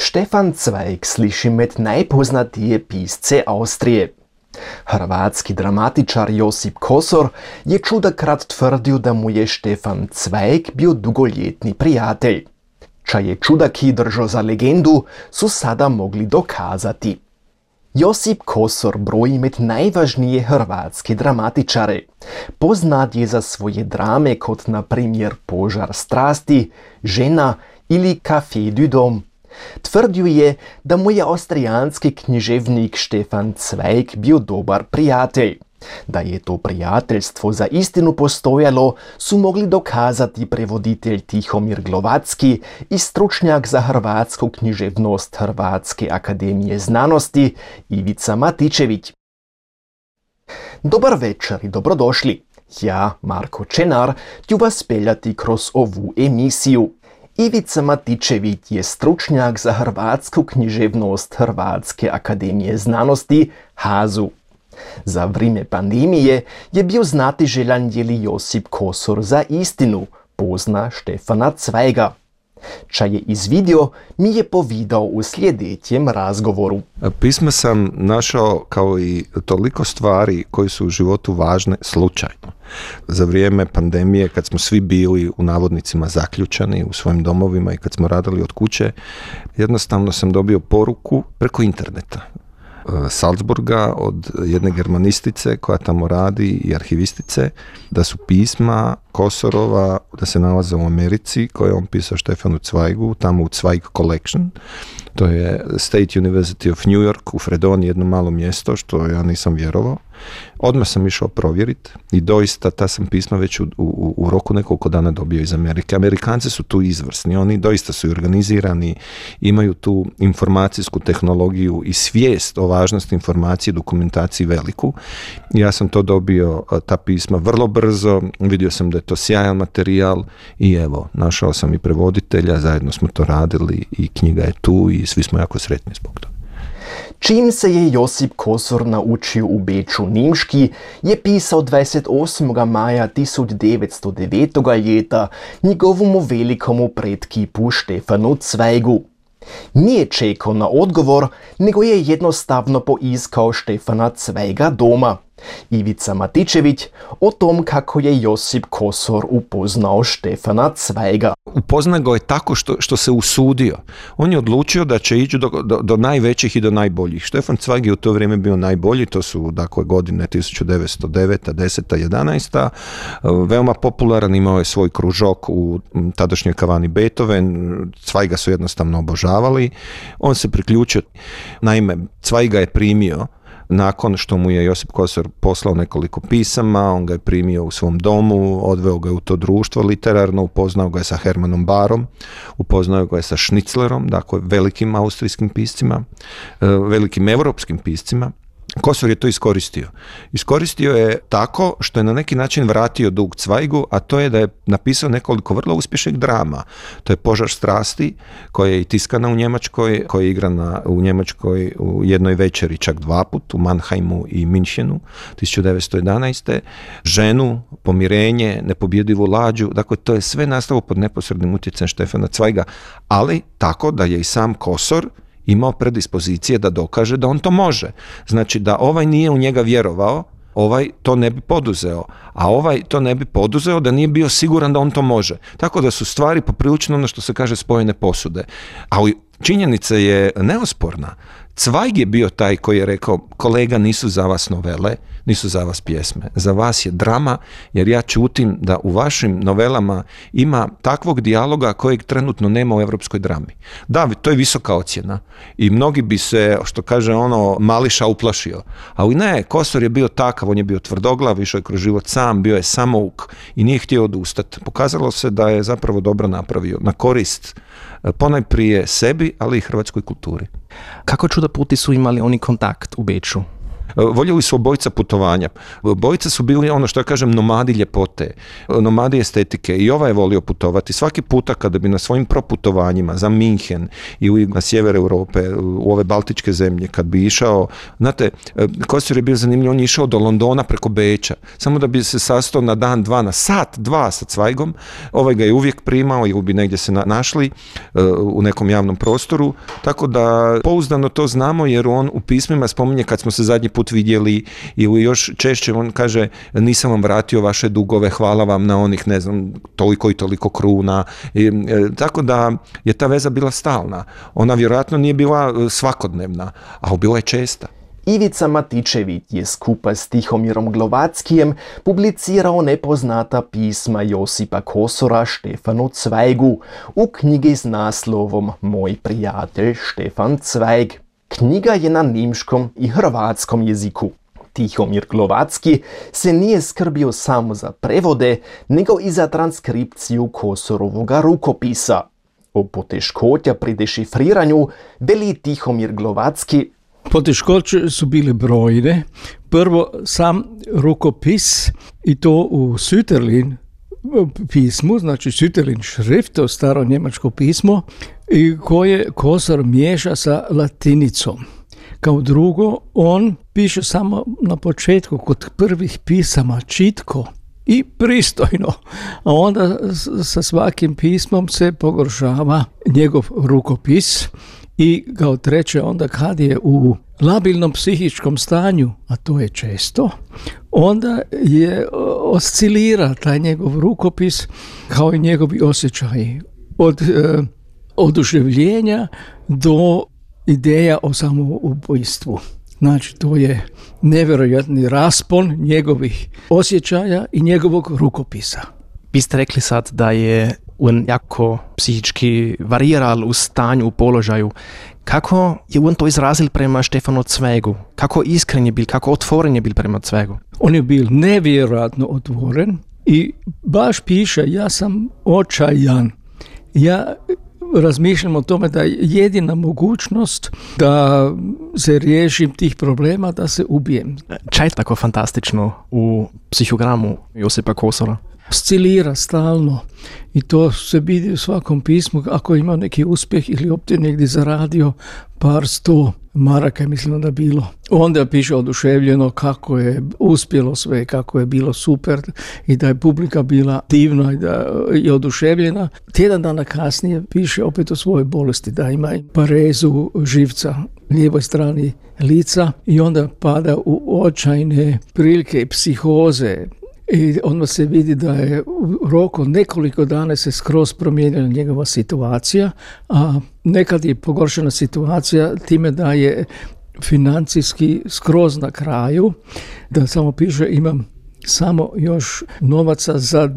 Štefan Cvajk sliši med najpoznatije pisce Austrije. Hrvatski dramatičar Josip Kosor je čudakrat tvrdio da mu je Štefan Cvajk bio dugoljetni prijatelj. Ča je čudaki držao za legendu, su sada mogli dokazati. Josip Kosor broji med najvažnije hrvatske dramatičare. Poznat je za svoje drame kot na primjer Požar strasti, Žena ili Café du Dom. Tvrdio je, da mu je austrijanski književnik Štefan Cvejk bio dobar prijatelj. Da je to prijateljstvo za istinu postojalo, su mogli dokazati prevoditelj Tihomir Glovacki i stručnjak za hrvatsku književnost Hrvatske akademije znanosti Ivica Matičević. Dobar večer i dobrodošli. Ja, Marko Čenar, ću vas peljati kroz ovu emisiju. Ivica Matičević je stručnjak za hrvatsku književnost Hrvatske akademije znanosti HAZU. Za vrijeme pandemije je bio znati željan je li Josip Kosor za istinu, pozna Štefana Cvajga. Ča je izvidio, mi je povidao u sljedećem razgovoru. Pisma sam našao kao i toliko stvari koji su u životu važne slučajno. Za vrijeme pandemije kad smo svi bili u navodnicima zaključani u svojim domovima i kad smo radili od kuće, jednostavno sam dobio poruku preko interneta. Salzburga od jedne germanistice koja tamo radi i arhivistice da su pisma Kosorova da se nalaze u Americi koje je on pisao Štefanu Cvajgu tamo u Cvajg Collection. To je State University of New York u Fredoni jedno malo mjesto što ja nisam vjerovao Odmah sam išao provjeriti i doista ta sam pisma već u, u, u, roku nekoliko dana dobio iz Amerike. Amerikanci su tu izvrsni, oni doista su organizirani, imaju tu informacijsku tehnologiju i svijest o važnosti informacije i dokumentaciji veliku. Ja sam to dobio, ta pisma, vrlo brzo, vidio sam da je to sjajan materijal i evo, našao sam i prevoditelja, zajedno smo to radili i knjiga je tu i svi smo jako sretni zbog toga. Čim se je Josip Kosor naučio u Beču nimški, je pisao 28. maja 1909. ljeta njegovomu velikomu predkipu Štefanu Cvejgu. Nije čekao na odgovor, nego je jednostavno poiskao Štefana Cvejga doma. Ivica Matičević o tom kako je Josip Kosor upoznao Štefana Cvajga. Upoznao ga je tako što, što se usudio. On je odlučio da će ići do, do, do najvećih i do najboljih. Štefan Cvajg je u to vrijeme bio najbolji, to su dakle godine 1909. 10. 11. Veoma popularan, imao je svoj kružok u tadašnjoj kavani Beethoven, Cvajga su jednostavno obožavali. On se priključio, naime, Cvajga je primio nakon što mu je Josip Kosor poslao nekoliko pisama, on ga je primio u svom domu, odveo ga u to društvo literarno, upoznao ga je sa Hermanom Barom, upoznao ga je sa Šniclerom, dakle velikim austrijskim piscima, e, velikim europskim piscima Kosor je to iskoristio. Iskoristio je tako što je na neki način vratio dug Cvajgu, a to je da je napisao nekoliko vrlo uspješnih drama. To je Požar strasti, koja je i tiskana u Njemačkoj, koja je igrana u Njemačkoj u jednoj večeri čak dva put, u Mannheimu i Minšenu 1911. Ženu, pomirenje, nepobjedivu lađu, dakle to je sve nastalo pod neposrednim utjecajem Štefana Cvajga, ali tako da je i sam Kosor imao predispozicije da dokaže da on to može. Znači da ovaj nije u njega vjerovao, ovaj to ne bi poduzeo, a ovaj to ne bi poduzeo da nije bio siguran da on to može. Tako da su stvari poprilično ono što se kaže spojene posude. Ali činjenica je neosporna. Cvajg je bio taj koji je rekao, kolega nisu za vas novele, nisu za vas pjesme. Za vas je drama, jer ja čutim da u vašim novelama ima takvog dijaloga kojeg trenutno nema u europskoj drami. Da, to je visoka ocjena i mnogi bi se, što kaže ono, mališa uplašio. Ali ne, Kosor je bio takav, on je bio tvrdoglav, išao je kroz život sam, bio je samouk i nije htio odustati. Pokazalo se da je zapravo dobro napravio, na korist ponajprije sebi, ali i hrvatskoj kulturi. Kako čuda puti su imali oni kontakt u Beču? Voljeli su obojica putovanja. Obojica su bili ono što ja kažem nomadi ljepote, nomadi estetike i ovaj je volio putovati. Svaki puta kada bi na svojim proputovanjima za Minhen ili na sjever Europe, u ove baltičke zemlje, kad bi išao, znate, Kosir je bio zanimljiv, on je išao do Londona preko Beča, samo da bi se sastao na dan, dva, na sat, dva sa Cvajgom, ovaj ga je uvijek primao ili bi negdje se našli u nekom javnom prostoru, tako da pouzdano to znamo jer on u pismima spominje kad smo se zadnji vidjeli ili još češće on kaže nisam vam vratio vaše dugove, hvala vam na onih ne znam toliko i toliko kruna. I, e, tako da je ta veza bila stalna. Ona vjerojatno nije bila e, svakodnevna, a bila je česta. Ivica Matičević je skupa s Tihomirom Glovackijem publicirao nepoznata pisma Josipa Kosora Štefanu Cvajgu u knjigi s naslovom Moj prijatelj Štefan Cvajg. Knjiga je na nimškom i hrvatskom jeziku. Tihomir Glovacki se nije skrbio samo za prevode, nego i za transkripciju Kosorovoga rukopisa. O poteškoća pri dešifriranju beli Tihomir Glovacki Poteškoće su bile brojne. Prvo sam rukopis i to u Süterlin pismu, znači Süterlin šrift, to staro njemačko pismo, i koje Kosor miješa sa latinicom. Kao drugo, on piše samo na početku kod prvih pisama čitko i pristojno, a onda sa svakim pismom se pogoršava njegov rukopis i kao treće onda kad je u labilnom psihičkom stanju, a to je često, onda je oscilira taj njegov rukopis kao i njegovi osjećaji. Od e, oduševljenja do ideja o samoubojstvu. Znači, to je nevjerojatni raspon njegovih osjećaja i njegovog rukopisa. Vi ste rekli sad da je on jako psihički variral u stanju, u položaju. Kako je on to izrazil prema Štefanu Cvegu? Kako iskren je bil, kako otvoren je bil prema Cvegu? On je bil nevjerojatno otvoren i baš piše, ja sam očajan. Ja razmišljam o tome da je jedina mogućnost da se riješim tih problema, da se ubijem. Čaj tako fantastično u psihogramu Josipa Kosora? Oscilira stalno i to se vidi u svakom pismu ako ima neki uspjeh ili opće negdje zaradio par sto maraka mislim da bilo. Onda piše oduševljeno kako je uspjelo sve, kako je bilo super i da je publika bila divna i da je oduševljena. Tjedan dana kasnije piše opet o svojoj bolesti, da ima parezu živca lijevoj strani lica i onda pada u očajne prilike psihoze, i onda se vidi da je u roku nekoliko dana se skroz promijenila njegova situacija, a nekad je pogoršana situacija time da je financijski skroz na kraju, da samo piše imam samo još novaca za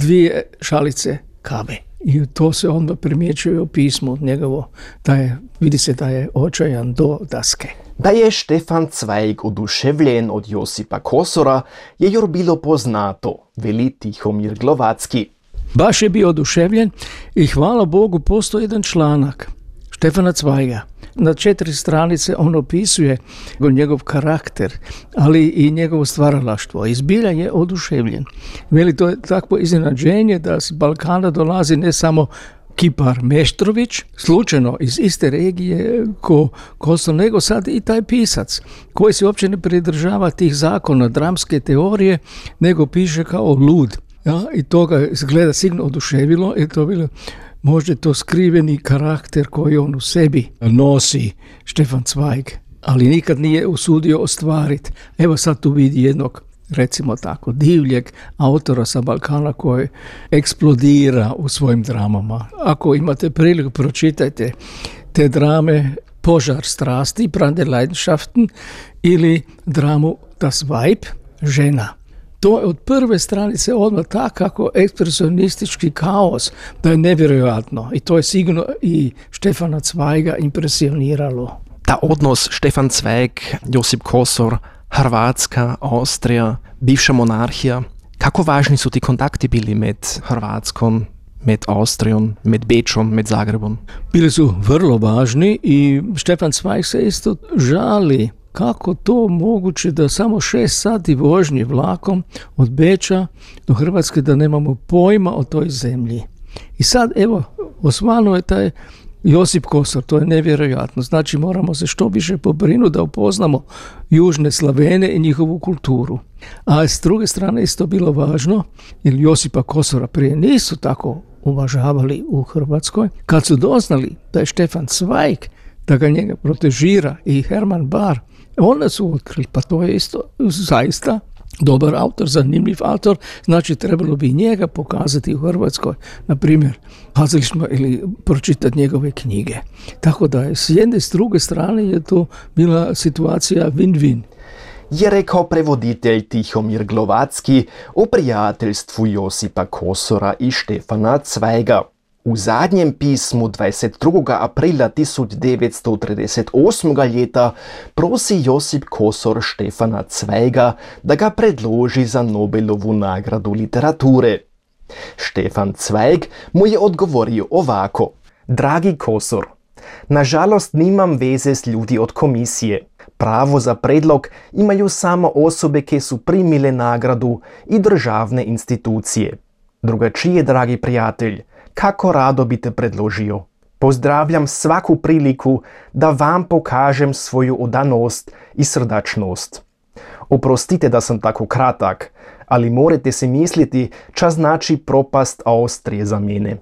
dvije šalice kave. I to se onda primjećuje u pismu njegovo, da je, vidi se da je očajan do daske. Da je Štefan Cvajg oduševljen od Josipa Kosora, je joj bilo poznato, veli Tihomir Glovacki. Baš je bio oduševljen i hvala Bogu postoji jedan članak Štefana Cvajga. Na četiri stranice on opisuje njegov karakter, ali i njegovo stvaralaštvo. Izbilja je oduševljen. Veli to je takvo iznenađenje da s Balkana dolazi ne samo Kipar Meštrović, slučajno iz iste regije ko Kostel, nego sad i taj pisac koji se uopće ne pridržava tih zakona dramske teorije, nego piše kao lud. Ja, I to ga izgleda signo oduševilo i to bilo možda to skriveni karakter koji on u sebi nosi, Štefan Cvajg, ali nikad nije usudio ostvariti. Evo sad tu vidi jednog recimo tako, divljeg autora sa Balkana koji eksplodira u svojim dramama. Ako imate priliku, pročitajte te drame Požar strasti, Brande Leidenschaften ili dramu Das Weib, žena. To je od prve stranice odmah tak kako ekspresionistički kaos da je nevjerojatno i to je sigurno i Štefana Cvajga impresioniralo. Ta odnos Štefan Cvajg, Josip Kosor, Hrvatska, Austrija, bivša monarhija. Kako važni su ti kontakti bili med Hrvatskom, med Austrijom, med Bečom, med Zagrebom? Bili su vrlo važni i Štefan Cvajg se isto žali kako to moguće da samo šest sati vožnje vlakom od Beča do Hrvatske da nemamo pojma o toj zemlji. I sad evo, osvanuo je taj Josip Kosor, to je nevjerojatno. Znači moramo se što više pobrinuti da upoznamo južne Slavene i njihovu kulturu. A s druge strane isto bilo važno, jer Josipa Kosora prije nisu tako uvažavali u Hrvatskoj. Kad su doznali da je Štefan Cvajk, da ga njega protežira i Herman Bar, onda su otkrili, pa to je isto zaista dobar autor, zanimljiv autor, znači trebalo bi njega pokazati u Hrvatskoj, na primjer, kazališno ili pročitati njegove knjige. Tako da s jedne s druge strane je to bila situacija win-win. Je rekao prevoditelj Tihomir Glovacki o prijateljstvu Josipa Kosora i Štefana Cvajga. U zadnjem pismu 22. aprila 1938. leta prosi Josip Kosor Štefana Cvejga, da ga predloži za Nobelovu nagradu literature. Štefan Cvejg mu je odgovorio ovako. Dragi Kosor, nažalost nimam veze s ljudi od komisije. Pravo za predlog imaju samo osobe ki su primile nagradu i državne institucije. Drugačije, dragi prijatelj, kako rado bi te predložio. Pozdravljam svaku priliku da vam pokažem svoju odanost i srdačnost. Oprostite da sam tako kratak, ali morate se misliti ča znači propast Austrije za mene.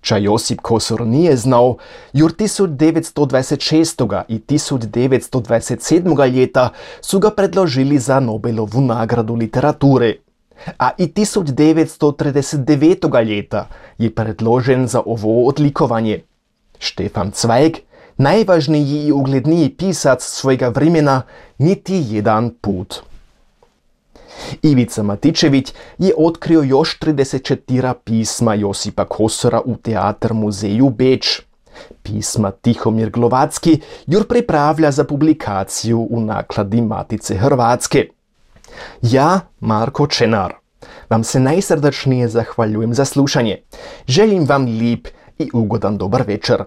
Ča Josip Kosor nije znao, jur 1926. i 1927. ljeta su ga predložili za Nobelovu nagradu literature – a i 1939. leta je predložen za ovo odlikovanje. Štefan Cvajg, najvažniji i ugledniji pisac svojega vremena, niti jedan put. Ivica Matičević je otkrio još 34 pisma Josipa Kosora u Teatr muzeju Beč. Pisma Tihomir Glovacki jur pripravlja za publikaciju u nakladi Matice Hrvatske. Ja, Marko Čenar, vam se najsrdačnije zahvaljujem za slušanje. Želim vam lijep i ugodan dobar večer.